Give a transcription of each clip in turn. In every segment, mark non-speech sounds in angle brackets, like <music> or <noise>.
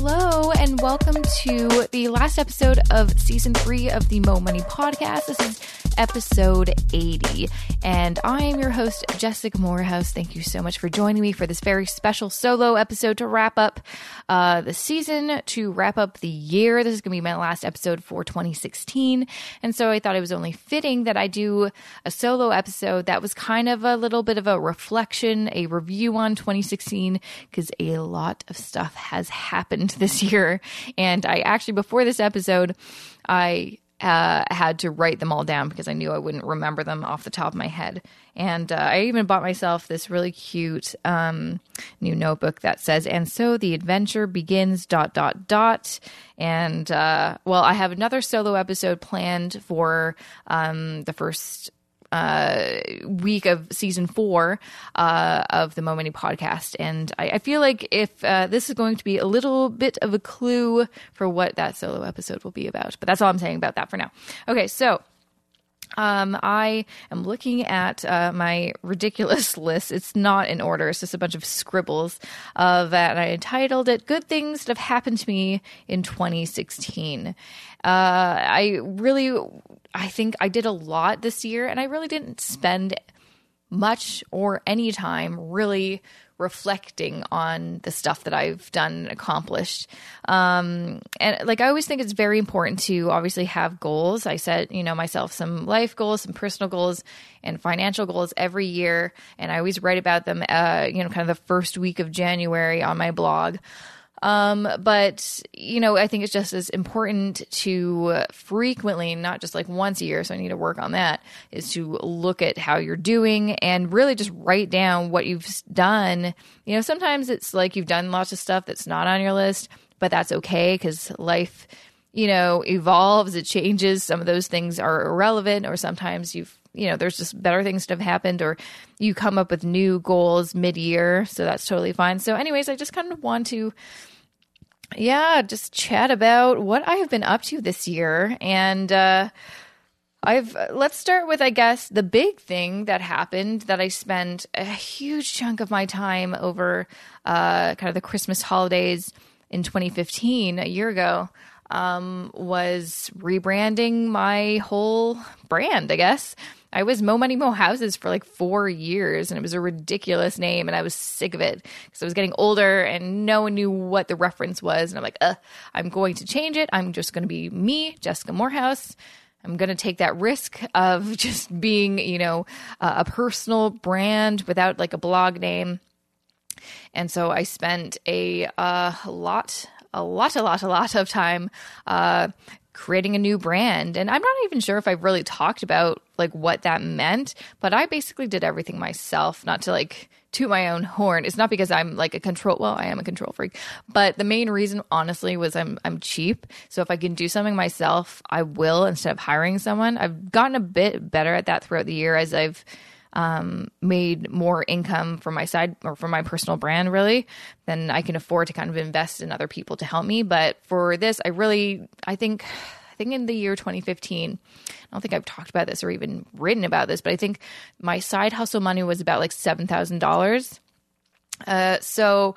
Hello, and welcome to the last episode of season three of the Mo Money podcast. This is episode 80, and I am your host, Jessica Moorhouse. Thank you so much for joining me for this very special solo episode to wrap up uh, the season, to wrap up the year. This is going to be my last episode for 2016, and so I thought it was only fitting that I do a solo episode that was kind of a little bit of a reflection, a review on 2016, because a lot of stuff has happened this year. And I actually, before this episode, I uh, had to write them all down because I knew I wouldn't remember them off the top of my head. And uh, I even bought myself this really cute um, new notebook that says, "And so the adventure begins." Dot dot dot. And uh, well, I have another solo episode planned for um, the first uh, week of season four uh, of the Mo podcast. And I, I feel like if uh, this is going to be a little bit of a clue for what that solo episode will be about. But that's all I'm saying about that for now. Okay, so. Um, I am looking at uh, my ridiculous <laughs> list. It's not in order. It's just a bunch of scribbles of that. And I entitled it "Good Things That Have Happened to Me in 2016." Uh, I really I think I did a lot this year and I really didn't spend much or any time really reflecting on the stuff that I've done and accomplished. Um, and like I always think it's very important to obviously have goals. I set, you know, myself some life goals, some personal goals, and financial goals every year. And I always write about them, uh, you know, kind of the first week of January on my blog. Um, but you know, I think it's just as important to frequently, not just like once a year. So I need to work on that. Is to look at how you're doing and really just write down what you've done. You know, sometimes it's like you've done lots of stuff that's not on your list, but that's okay because life you know evolves it changes some of those things are irrelevant or sometimes you've you know there's just better things that have happened or you come up with new goals mid-year so that's totally fine so anyways i just kind of want to yeah, just chat about what I have been up to this year. And uh, I've let's start with I guess the big thing that happened that I spent a huge chunk of my time over uh, kind of the Christmas holidays in 2015, a year ago, um, was rebranding my whole brand. I guess I was Mo Money Mo Houses for like four years, and it was a ridiculous name, and I was sick of it because I was getting older, and no one knew what the reference was, and I'm like, uh, I'm going to change it. I'm just going to be me, Jessica Moorhouse. I'm going to take that risk of <laughs> just being, you know, a personal brand without like a blog name. And so I spent a uh, lot a lot, a lot, a lot of time uh, creating a new brand. And I'm not even sure if I've really talked about like what that meant, but I basically did everything myself, not to like toot my own horn. It's not because I'm like a control well, I am a control freak, but the main reason honestly was I'm I'm cheap. So if I can do something myself, I will instead of hiring someone. I've gotten a bit better at that throughout the year as I've um, made more income from my side or from my personal brand, really, than I can afford to kind of invest in other people to help me. But for this, I really, I think, I think in the year 2015, I don't think I've talked about this or even written about this, but I think my side hustle money was about like $7,000. Uh, so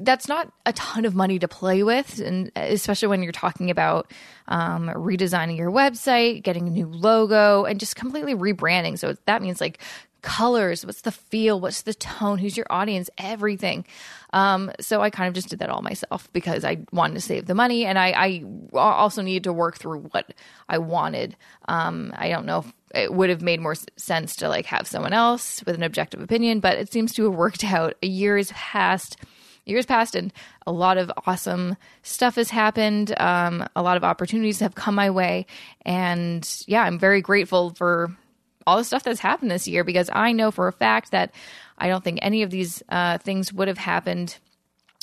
that's not a ton of money to play with, and especially when you're talking about um, redesigning your website, getting a new logo, and just completely rebranding. So that means like colors, what's the feel, what's the tone, who's your audience, everything. Um, so I kind of just did that all myself because I wanted to save the money, and I, I also needed to work through what I wanted. Um, I don't know if it would have made more sense to like have someone else with an objective opinion, but it seems to have worked <laughs> out. A year has passed years passed and a lot of awesome stuff has happened. Um, a lot of opportunities have come my way. And yeah, I'm very grateful for all the stuff that's happened this year because I know for a fact that I don't think any of these uh, things would have happened.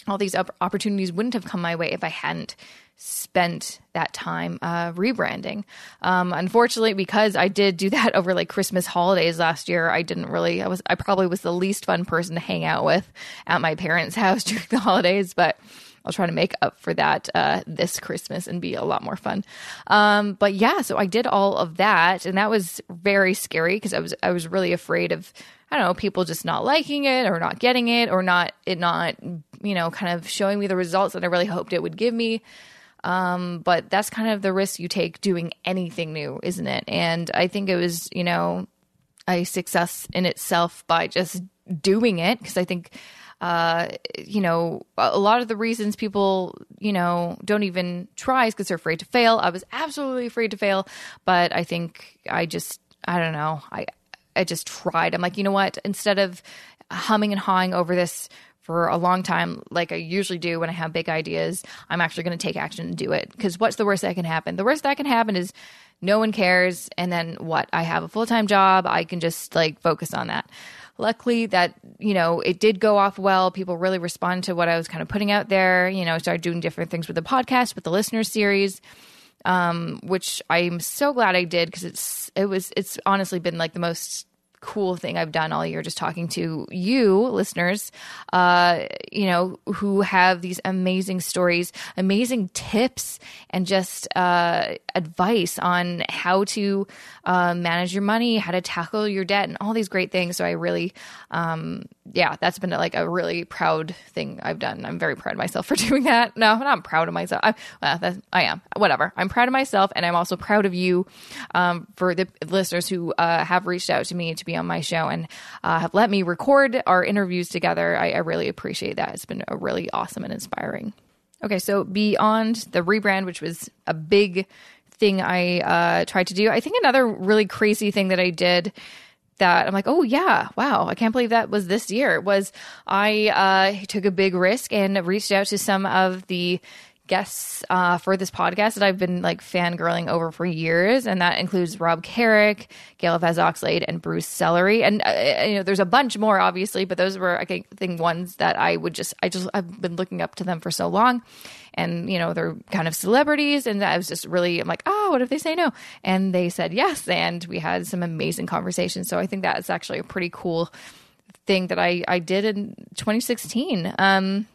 All these opportunities wouldn't have come my way if I hadn't spent that time uh, rebranding. Um, unfortunately, because I did do that over like Christmas holidays last year, I didn't really. I was. I probably was the least fun person to hang out with at my parents' <laughs> house during the holidays, but. I'll try to make up for that uh, this Christmas and be a lot more fun. Um, but yeah, so I did all of that, and that was very scary because I was I was really afraid of I don't know people just not liking it or not getting it or not it not you know, kind of showing me the results that I really hoped it would give me. Um, but that's kind of the risk you take doing anything new, isn't it? And I think it was, you know, a success in itself by just doing it because I think uh, you know, a lot of the reasons people, you know, don't even try is because they're afraid to fail. I was absolutely afraid to fail, but I think I just, I don't know, I, I just tried. I'm like, you know what? Instead of humming and hawing over this for a long time, like I usually do when I have big ideas, I'm actually going to take action and do it. Because what's the worst that can happen? The worst that can happen is no one cares. And then what? I have a full time job. I can just like focus on that luckily that you know it did go off well people really responded to what i was kind of putting out there you know I started doing different things with the podcast with the listener series um, which i'm so glad i did because it's it was it's honestly been like the most cool thing I've done all year, just talking to you listeners, uh, you know, who have these amazing stories, amazing tips, and just uh, advice on how to uh, manage your money, how to tackle your debt, and all these great things. So I really, um, yeah, that's been like a really proud thing I've done. I'm very proud of myself <laughs> for doing that. No, I'm not proud of myself. I, well, I am. Whatever. I'm proud of myself, and I'm also proud of you um, for the listeners who uh, have reached out to me to be on my show and uh, have let me record our interviews together. I, I really appreciate that. It's been a really awesome and inspiring. Okay, so beyond the rebrand, which was a big thing I uh, tried to do, I think another really crazy thing that I did that I'm like, oh yeah, wow, I can't believe that was this year. Was I uh, took a big risk and reached out to some of the guests uh, for this podcast that I've been like fangirling over for years, and that includes Rob Carrick, Gail Vaz Oxlade, and Bruce Sellery. And uh, uh, you know, there's a bunch more, obviously, but those were I think ones that I would just I just I've been looking up to them for so long, and you know they're kind of celebrities, and I was just really I'm like, oh, what if they say no? And they said yes, and we had some amazing conversations. So I think that's actually a pretty cool thing that I I did in 2016. Um,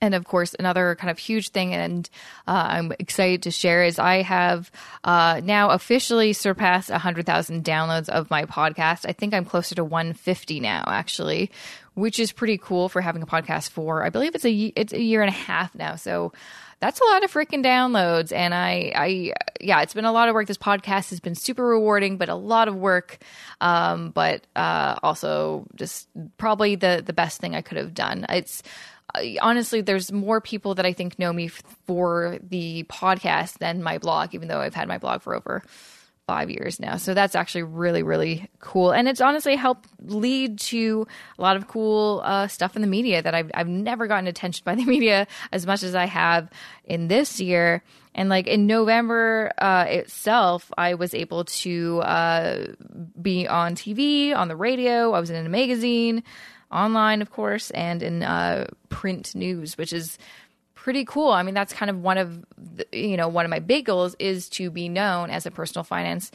and of course, another kind of huge thing, and uh, I'm excited to share is I have uh, now officially surpassed 100,000 downloads of my podcast. I think I'm closer to 150 now, actually, which is pretty cool for having a podcast for. I believe it's a it's a year and a half now, so that's a lot of freaking downloads. And I, I, yeah, it's been a lot of work. This podcast has been super rewarding, but a lot of work. Um, but uh, also just probably the the best thing I could have done. It's honestly, there's more people that I think know me for the podcast than my blog, even though I've had my blog for over five years now. So that's actually really, really cool. And it's honestly helped lead to a lot of cool uh, stuff in the media that I've, I've never gotten attention by the <laughs> media as much as I have in this year. And like in November uh, itself, I was able to uh, be on TV, on the radio, I was in a magazine online, of course, and in uh, print news, which is pretty cool. I mean, that's kind of one of the, you know one of my big goals is to be known as a personal finance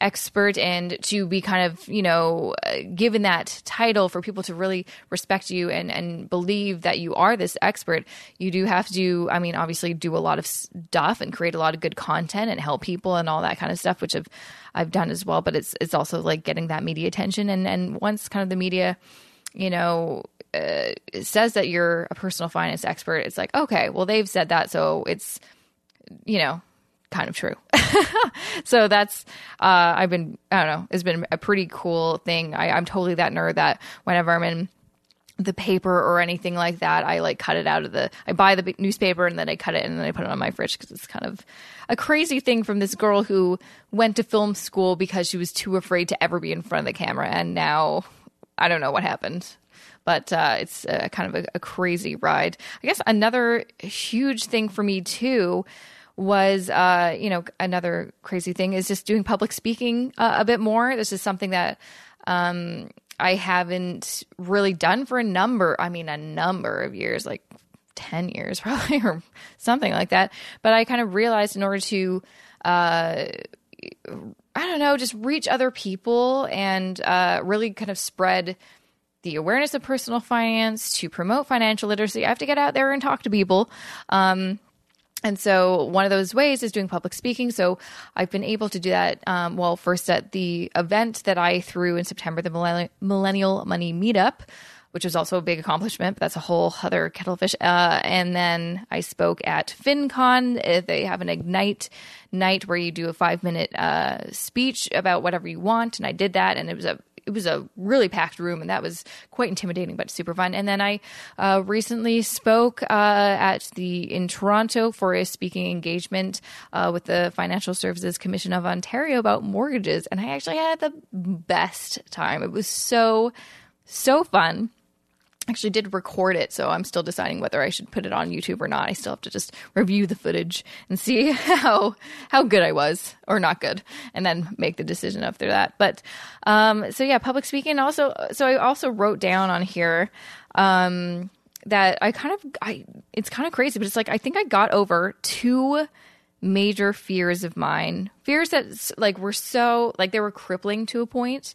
expert and to be kind of you know given that title for people to really respect you and and believe that you are this expert you do have to i mean obviously do a lot of stuff and create a lot of good content and help people and all that kind of stuff which i've i've done as well but it's it's also like getting that media attention and and once kind of the media you know, uh, says that you're a personal finance expert, it's like, okay, well, they've said that. So it's, you know, kind of true. <laughs> so that's, uh, I've been, I don't know, it's been a pretty cool thing. I, I'm totally that nerd that whenever I'm in, the paper or anything like that. I like cut it out of the. I buy the newspaper and then I cut it and then I put it on my fridge because it's kind of a crazy thing from this girl who went to film school because she was too afraid to ever be in front of the camera, and now I don't know what happened, but uh, it's kind of a, a, crazy ride. I guess another huge thing for me too was, uh, you know, another crazy thing is just doing public speaking uh, a bit more. This is something that um, I haven't really done for a number, I mean, a number of years, like 10 years <laughs> probably, or something like that. But I kind of realized in order to, uh, I don't know, just reach other people and uh, really kind of spread the awareness of personal finance to promote financial literacy. I have to get out there and talk to people. Um, and so one of those ways is doing public speaking. So I've been able to do that. Um, well, first at the event that I threw in September, the Millennial Money Meetup, which was also a big accomplishment. But that's a whole other kettlefish. Uh, and then I spoke at FinCon. Uh, they have an Ignite night where you do a five minute uh, speech about whatever you want, and I did that, and it was a it was a really packed room, and that was quite intimidating, but super fun. And then I uh, recently spoke uh, at the in Toronto for a speaking engagement uh, with the Financial Services Commission of Ontario about mortgages, and I actually had the best time. It was so so fun actually did record it, so I'm still deciding whether I should put it on YouTube or not. I still have to just review the footage and see <laughs> how how good I was or not good, and then make the decision after that. But um, so yeah, public speaking. Also, so I also wrote down on here um, that I kind of I it's kind of crazy, but it's like I think I got over two major fears of mine, fears that like were so like they were crippling to a point.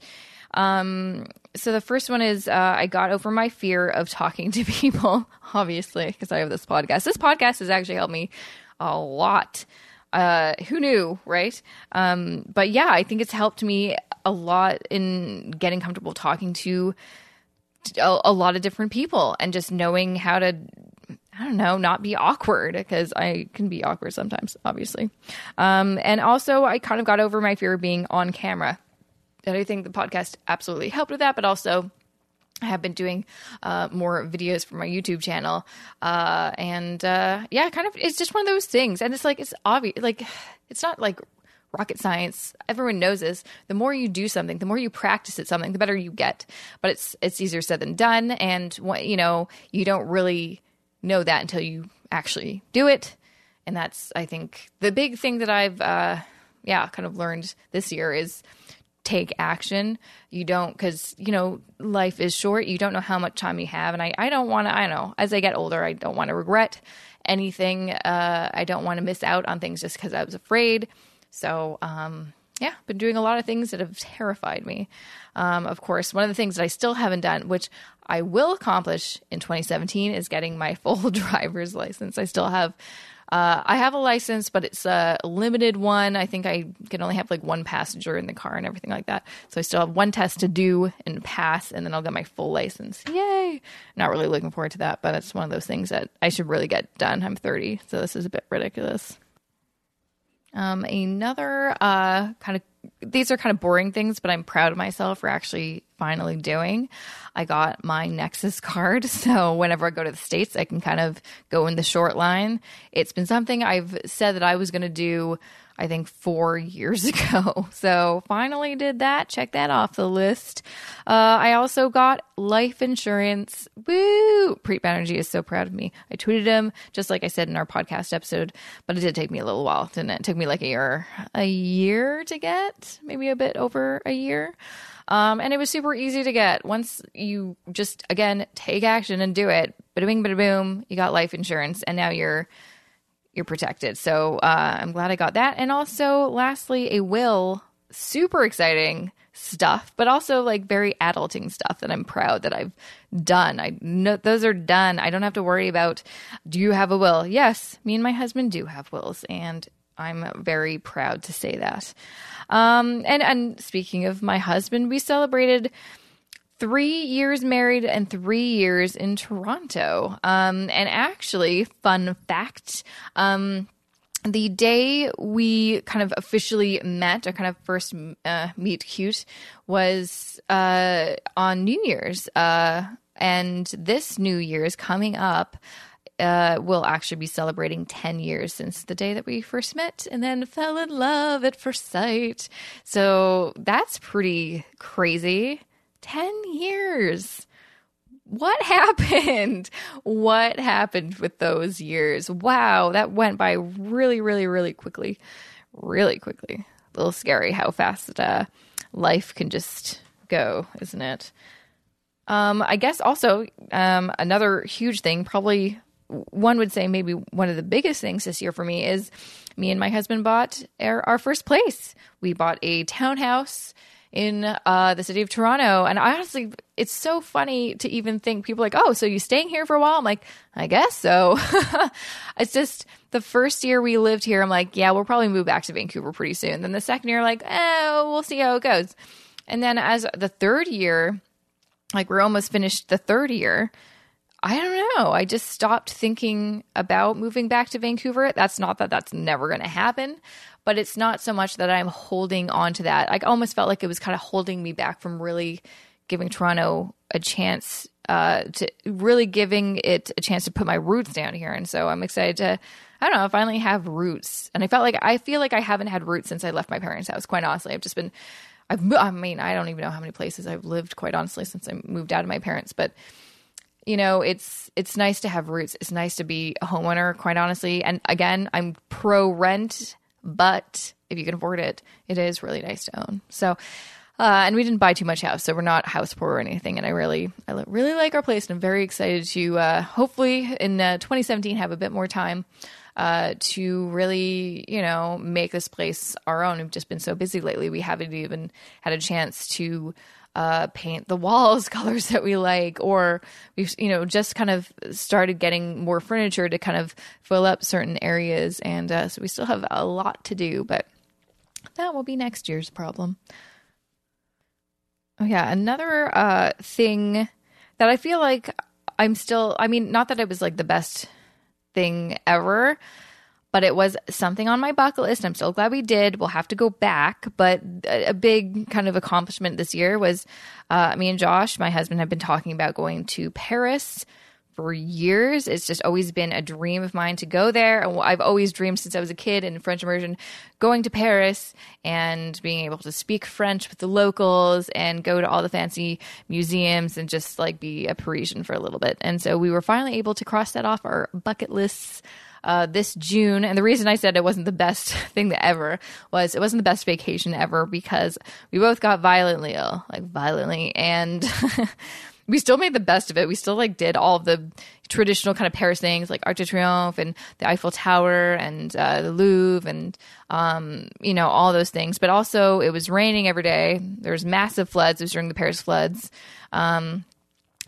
Um, so the first one is uh, I got over my fear of talking to <laughs> people, obviously, because I have this podcast. This podcast has actually helped me a lot. Uh, who knew, right? Um, but yeah, I think it's helped me a lot in getting comfortable talking to a, a lot of different people and just knowing how to I don't know, not be awkward because I can be awkward sometimes, obviously. Um, and also, I kind of got over my fear of being on camera and I think the podcast absolutely helped with that, but also I have been doing uh, more videos for my YouTube channel, uh, and uh, yeah, kind of it's just one of those things, and it's like it's obvious, like it's not like rocket science. Everyone knows this. The more you do something, the more you practice at something, the better you get. But it's it's easier said than done, and you know you don't really know that until you actually do it, and that's I think the big thing that I've uh, yeah kind of learned this year is take action. You don't, because, you know, life is short. You don't know how much time you have. And I, I don't want to, I know, as I get older, I don't want to regret anything. Uh, I don't want to miss out on things just because I was afraid. So, um, yeah, been doing a lot of things that have terrified me. Um, of course, one of the things that I still haven't done, which I will accomplish in 2017, is getting my <laughs> full driver's license. I still have uh, I have a license, but it's a limited one. I think I can only have like one passenger in the car and everything like that. So I still have one test to do and pass, and then I'll get my full license. Yay! Not really looking forward to that, but it's one of those things that I should really get done. I'm 30, so this is a bit ridiculous. Um, another uh, kind of these are kind of boring things, but I'm proud of myself for actually finally doing. I got my Nexus <laughs> card, so whenever I go to the States, I can kind of go in the short line. It's been something I've said that I was going to do I think four years <laughs> ago. So finally did that. Check that off the list. Uh, I also got life insurance. Woo! Preet Banerjee is so proud of me. I tweeted him, just like I said in our podcast episode, but it did take me a little while, didn't it? It took me like a year, a year to get, maybe a bit over a year. Um, and it was super easy to get. Once you just, again, take action and do it, bada bing, bada boom, you got life insurance, and now you're you're protected. So uh, I'm glad I got that. And also, lastly, a will. Super exciting stuff, but also like very adulting stuff that I'm proud that I've done. I know those are done. I don't have to worry about do you have a will? Yes, me and my husband do have wills, and I'm very proud to say that. Um, and and speaking of my husband, we celebrated three years married and three years in Toronto. Um, and actually, fun fact. Um, the day we kind of officially met, our kind of first uh, meet cute, was uh, on New Year's. Uh, and this New Year's coming up, uh, we'll actually be celebrating 10 years since the day that we first met and then fell in love at first sight. So that's pretty crazy. 10 years. What <laughs> happened? What happened with those years? Wow, that went by really, really, really quickly. Really quickly. A little scary how fast uh, life can just go, isn't it? Um, I guess also um, another huge thing, probably one would say maybe one of the biggest things this year for me is me and my husband bought our, our first place. We bought a townhouse in uh, the city of Toronto. And I honestly, it's so funny to even think people like, oh, so you staying here for a while? I'm like, I guess so. <laughs> it's just the first year we lived here, I'm like, yeah, we'll probably move back to Vancouver pretty soon. Then the second year, like, oh, we'll see how it goes. And then as the third year, like we're almost finished the third year. I don't know. I just stopped thinking about moving back to Vancouver. That's not that that's never going to happen, but it's not so much that I'm holding on to that. I almost felt like it was kind of holding me back from really giving Toronto a chance uh, to really giving it a chance to put my roots down here. And so I'm excited to, I don't know, finally have roots. And I felt like I feel like I haven't had roots since I left my parents' house. Quite honestly, I've just been, I've, I mean, I don't even know how many places I've lived. Quite honestly, since I moved out of my parents, but you know, it's it's nice to have roots. It's nice to be a homeowner. Quite honestly, and again, I'm pro rent, but if you can afford it, it is really nice to own. So uh, and we didn't buy too much house, so we're not house poor or anything. And I really, I really like our place, and I'm very excited to uh, hopefully in uh, 2017 have a bit more time uh, to really, you know, make this place our own. We've just been so busy lately; we haven't even had a chance to uh, paint the walls <laughs> colors that we like, or we've you know just kind of started getting more furniture to kind of fill up certain areas, and uh, so we still have a lot to do, but that will be next year's problem. Oh yeah, another uh, thing that I feel like I'm still. I mean, not that it was like the best thing ever, but it was something on my bucket list. I'm so glad we did. We'll have to go back, but a, big kind of accomplishment this year was uh, me and Josh, my husband, have been talking about going to Paris for years. It's just always been a dream of mine to go there. I've always dreamed since I was a kid in French immersion going to Paris and being able to speak French with the locals and go to all the fancy museums and just like be a Parisian for a little bit. And so we were finally able to cross that off our bucket lists. Uh, this June. And the reason I said it wasn't the best <laughs> thing that ever was it wasn't the best vacation ever because we both got violently ill, like violently. And <laughs> we still made the best of it. We still like did all the traditional kind of Paris things like Arc de Triomphe and the Eiffel Tower and uh, the Louvre and um, you know all those things. But also, it was raining every day. There was massive floods. It was during the Paris floods. Um,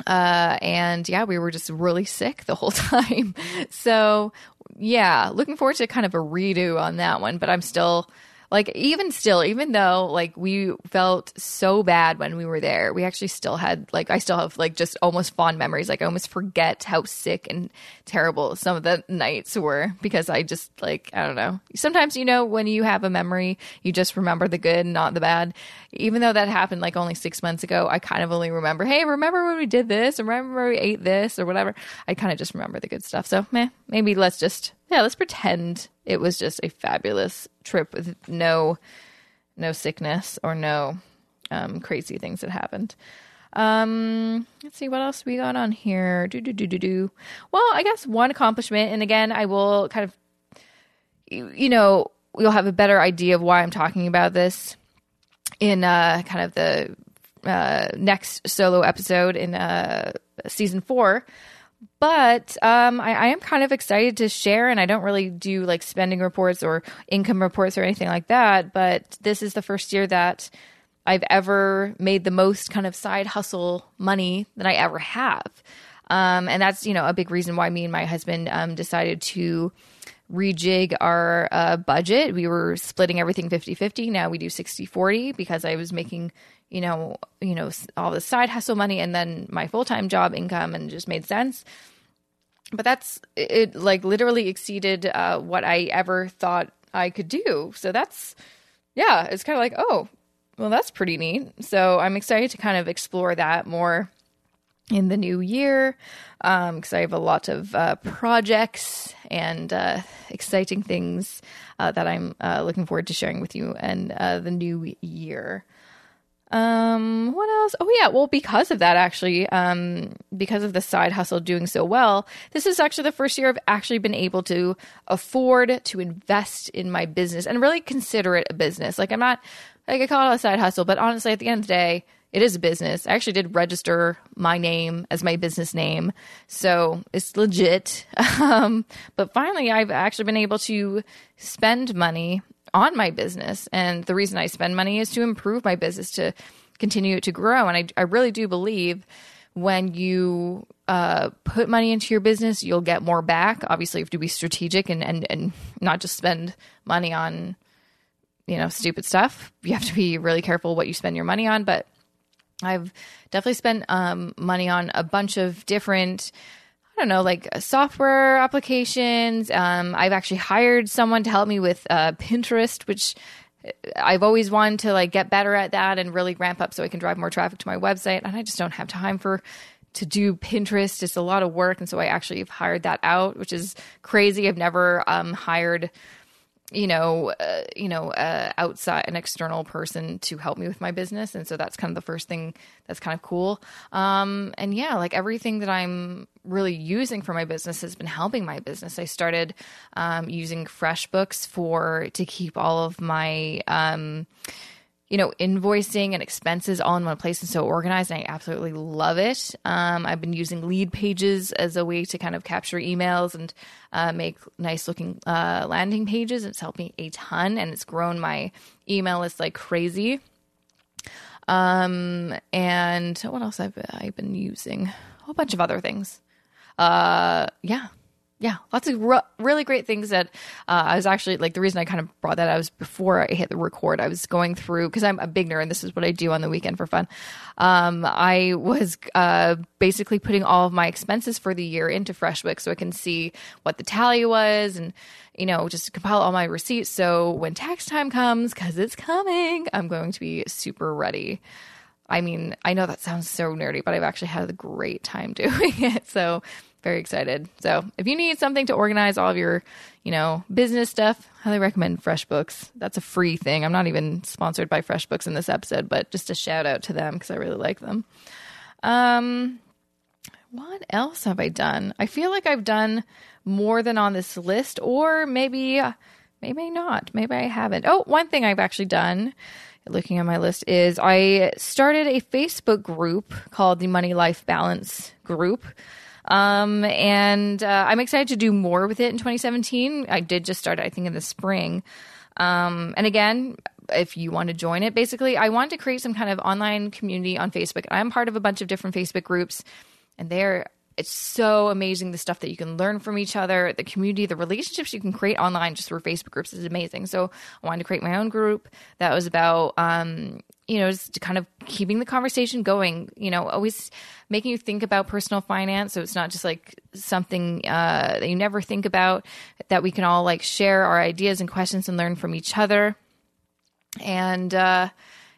uh, and yeah, we were just really sick the whole <laughs> time. so yeah, looking forward to kind of a redo on that one. But I'm still like even still even though like we felt so bad when we were there we actually still had like i still have like just almost fond memories. Like i almost forget how sick and terrible some of the nights were because i just like i don't know. Sometimes you know when you have a memory you just remember the good not the bad. Even though that happened like only six months ago i kind of only remember hey remember when we did this? Remember we ate this? or whatever. I kind of just remember the good stuff. So meh, maybe let's just yeah let's pretend it was just a fabulous trip with no no sickness or no um, crazy things that happened. Um, let's see what else we got on here. Do do do do do. Well, I guess one accomplishment, and again, I will kind of, you, you know, you'll have a better idea of why I'm talking about this in uh, kind of the uh, next solo episode in uh, season four. But um, I, I, am kind of excited to share, and I don't really do like spending reports or income reports or anything like that. But this is the first year that I've ever made the most kind of side hustle money that I ever have. Um, and that's, you know, a big reason why me and my husband um, decided to rejig our uh, budget. We were splitting everything 50 50. Now we do 60 40 because I was making you know, you know, all the side hustle money and then my full time job income, and just made sense. But that's it. Like literally exceeded uh, what I ever thought I could do. So that's yeah, it's kind of like oh, well, that's pretty neat. So I'm excited to kind of explore that more in the new year because um, I have a lot of uh, projects and uh, exciting things uh, that I'm uh, looking forward to sharing with you in uh, the new year. Um, what else? Oh yeah, well because of that actually, um, because of the side hustle doing so well, this is actually the first year I've actually been able to afford to invest in my business and really consider it a business. Like I'm not like I call it a side hustle, but honestly at the end of the day, it is a business. I actually did register my name as my business name, so it's legit. <laughs> Um, but finally, I've actually been able to spend money on my business. And the reason I spend money is to improve my business, to continue to grow. And I, I really do believe when you uh, put money into your business, you'll get more back. Obviously, you have to be strategic and, and, and not just spend money on, you know, stupid stuff. You have to be really careful what you spend your money on. But I've definitely spent um, money on a bunch of different. I don't know, like uh, software applications. Um, I've actually hired someone to help me with uh, Pinterest, which uh, I've always wanted to like get better at that and really ramp up so I can drive more traffic to my website. And I just don't have time for to do Pinterest. It's a lot of work, and so I actually have hired that out, which is crazy. I've never um, hired you know, uh, you know, uh, outside an external person to help me with my business, and so that's kind of the first thing that's kind of cool. Um, and yeah, like everything that I'm really using for my business has been helping my business. I started um, using FreshBooks for to keep all of my um, you know, invoicing and expenses all in one place and so organized. And I absolutely love it. Um, I've been using Leadpages as a way to kind of capture emails and uh, make nice looking uh, landing pages. It's helped me a ton and it's grown my email list like crazy. Um, and what else have I been using? A whole bunch of other things. Uh, yeah, yeah, lots of re- really great things that uh, I was actually like the reason I kind of brought that out was before I hit the record. I was going through because I'm a big nerd. And this is what I do on the weekend for fun. Um, I was uh, basically putting all of my expenses for the year into FreshBooks so I can see what the tally was and you know just compile all my receipts. So when tax time comes, because it's coming, I'm going to be super ready. I mean, I know that sounds so nerdy, but I've actually had a great time <laughs> doing it. So very excited. So if you need something to organize all of your, you know, business stuff, highly recommend FreshBooks. That's a free thing. I'm not even sponsored by FreshBooks in this episode, but just a shout out to them because I really like them. Um, what else have I done? I feel like I've done more than on this list, or maybe, maybe not. Maybe I haven't. Oh, one thing I've actually done looking at my list is I started a Facebook group called the Money Life Balance Group. Um, and uh, I'm excited to do more with it in 2017. I did just start, I think, in the spring. Um, and again, if you want to join it, basically, I want to create some kind of online community on Facebook. I'm part of a bunch of different Facebook groups, and they're it's so amazing the stuff that you can learn from each other, the community, the relationships you can create online just through Facebook groups is amazing. So I wanted to create my own group that was about um, you know, just kind of keeping the conversation going, you know, always making you think about personal finance. So it's not just like something uh, that you never think about, that we can all like share our ideas and questions and learn from each other. And uh,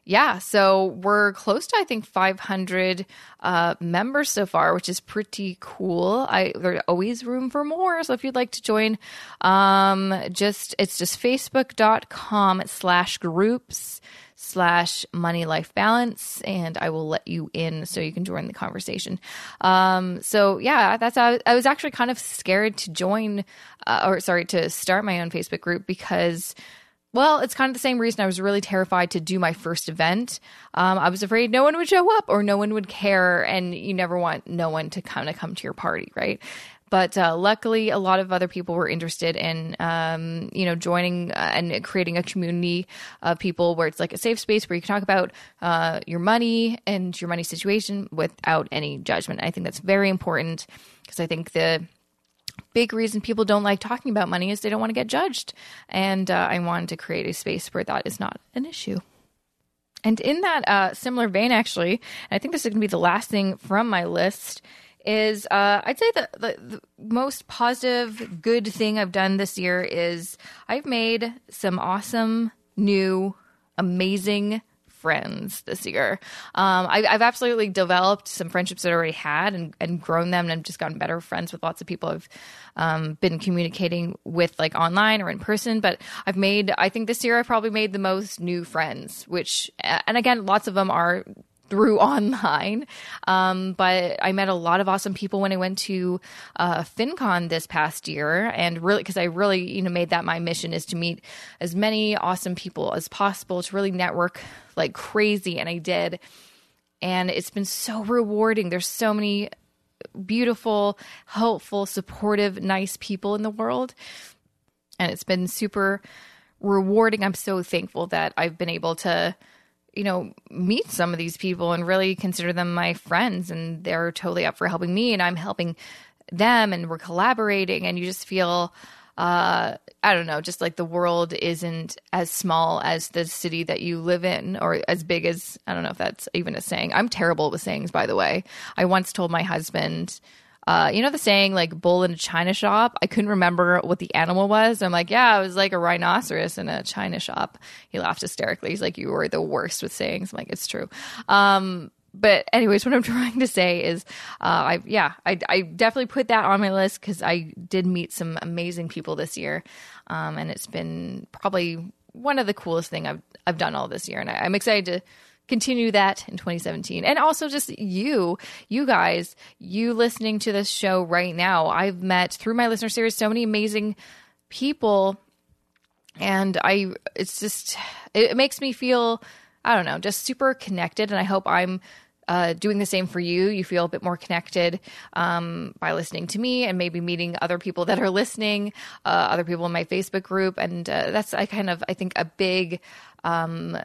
yeah, so we're close to, I think, 500 uh, members so far, which is pretty cool. I There's always room for more. So if you'd like to join, um, just it's just facebook.com slash money life balance and I will let you in so you can join the conversation. Um, so yeah, that's how I was actually kind of scared to join uh, or sorry to start my own Facebook group because well, it's kind of the same reason I was really terrified to do my first event. Um, I was afraid no one would show up or no one would care, and you never want no one to kind of come to your party, right? But uh, luckily, a lot of other people were interested in, um, you know, joining uh, and creating a community of people where it's like a safe space where you can talk about uh, your money and your money situation without any judgment. I think that's very important because I think the big reason people don't like talking about money is they don't want to get judged. And uh, I wanted to create a space where that is not an issue. And in that uh, similar vein, actually, I think this is going to be the last thing from my list is uh, I'd say the, the, the, most positive, good thing I've done this year is I've made some awesome, new, amazing friends this year. Um, I, have absolutely developed some friendships that I already had and, and grown them and just gotten better friends with lots of people I've um, been communicating with like online or in person. But I've made, I think this year I probably made the most new friends, which, and again, lots of them are through <laughs> online. Um, but I met a lot of awesome people when I went to uh, FinCon this past year, and really because I really you know made that my mission is to meet as many awesome people as possible to really network like crazy, and I did. And it's been so rewarding. There's so many beautiful, helpful, supportive, nice people in the world. And it's been super rewarding. I'm so thankful that I've been able to you know, meet some of these people and really consider them my friends and they're totally up for helping me and I'm helping them and we're collaborating and you just feel uh, I don't know, just like the world isn't as small as the city that you live in or as big as, I don't know if that's even a saying. I'm terrible with sayings, by the way. I once told my husband, uh, you know the saying like bull in a china shop? I couldn't remember what the animal was. I'm like, yeah, it was like a rhinoceros in a china shop. He laughed hysterically. He's like, you were the worst with sayings. I'm like, it's true. Um, but anyways, what I'm <laughs> trying to say is, uh, I yeah, I, I definitely put that on my list because I did meet some amazing people this year, um, and it's been probably one of the coolest thing I've I've done all this year, and I, I'm excited to continue that in 2017 and also just you you guys you listening to this show right now. I've met through my listener series so many amazing people and i it's just it makes me feel i don't know just super connected and i hope i'm uh, doing the same for you. You feel a bit more connected um, by listening to me and maybe meeting other people that are listening, uh, other people in my Facebook group, and uh, that's I kind of I think a big um,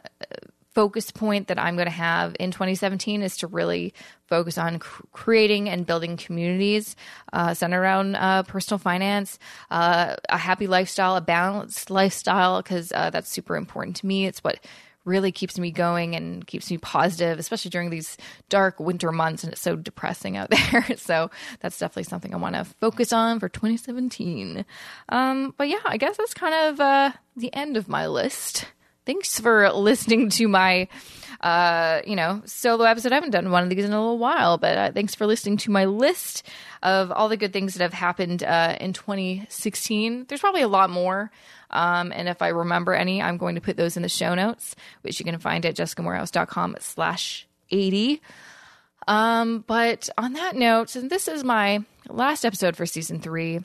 focus point that I'm going to have in 2017 is to really focus on cr- creating and building communities uh, centered around uh, personal finance, uh, a happy lifestyle, a balanced lifestyle, because uh, that's super important to me. It's what really keeps me going and keeps me positive, especially during these dark winter months and it's so depressing out <laughs> there. so that's definitely something I want to focus on for 2017. Um, but yeah, I guess that's kind of uh, the end of my list thanks for listening to my uh, you know solo episode. I haven't done one of these in a little while but uh, thanks for listening to my list of all the good things that have happened uh, in 2016 there's probably a lot more um, and if i remember any i'm going to put those in the show notes which you can find at jessicamoorhouse.com slash 80 um, but on that note and this is my last episode for season three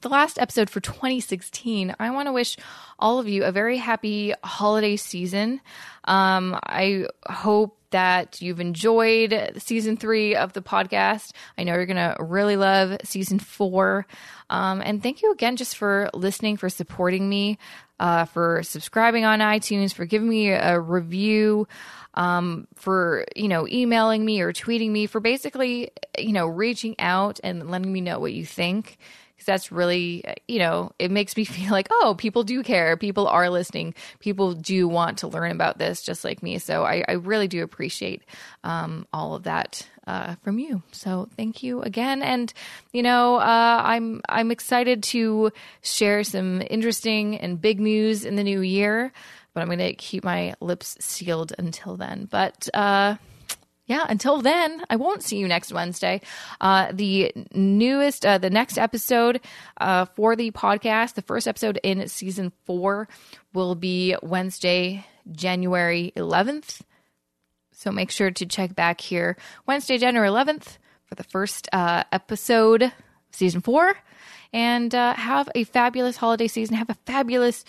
the last episode for 2016, I want to wish all of you a very happy holiday season. Um, I hope that you've enjoyed season three of the podcast. I know you're going to really love season four. Um, and thank you again just for listening, for supporting me, uh, for subscribing on iTunes, for giving me a review. Um, for you know emailing me or tweeting me for basically you know reaching out and letting me know what you think because that's really, you know, it makes me <laughs> feel like, oh, people do care. People are listening. People do want to learn about this just like me. So I, I really do appreciate um, all of that. Uh, from you, so thank you again, and you know uh, I'm I'm excited to share some interesting and big news in the new year, but I'm going to keep my lips sealed until then. But uh, yeah, until then, I won't see you next Wednesday. Uh, the newest, uh, the next episode uh, for the podcast, the first episode in season four, will be Wednesday, January 11th. So make sure to check back here Wednesday, January 11th for the first uh, episode, season four. And uh, have a fabulous holiday season. Have a fabulous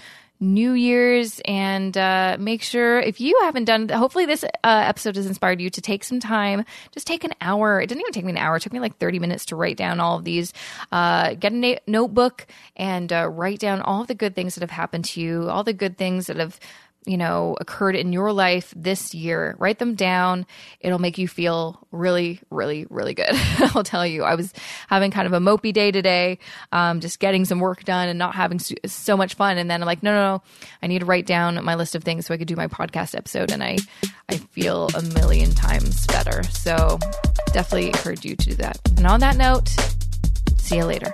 New Year's and uh, make sure if you haven't done, hopefully this uh, episode has inspired you to take some time. Just take an hour. It didn't even take me an hour. It took me like 30 minutes to write down all of these. Uh, get a na- notebook and uh, write down all the good things that have happened to you, all the good things that have you know, occurred in your life this year. Write them down. It'll make you feel really, really, really good. <laughs> I'll tell you, I was having kind of a mopey day today, um, just getting some work done and not having so much fun. And then I'm like, no, no, no, I need to write down my list of things so I could do my podcast episode. And I, I feel a million times better. So definitely encourage you to do that. And on that note, see you later.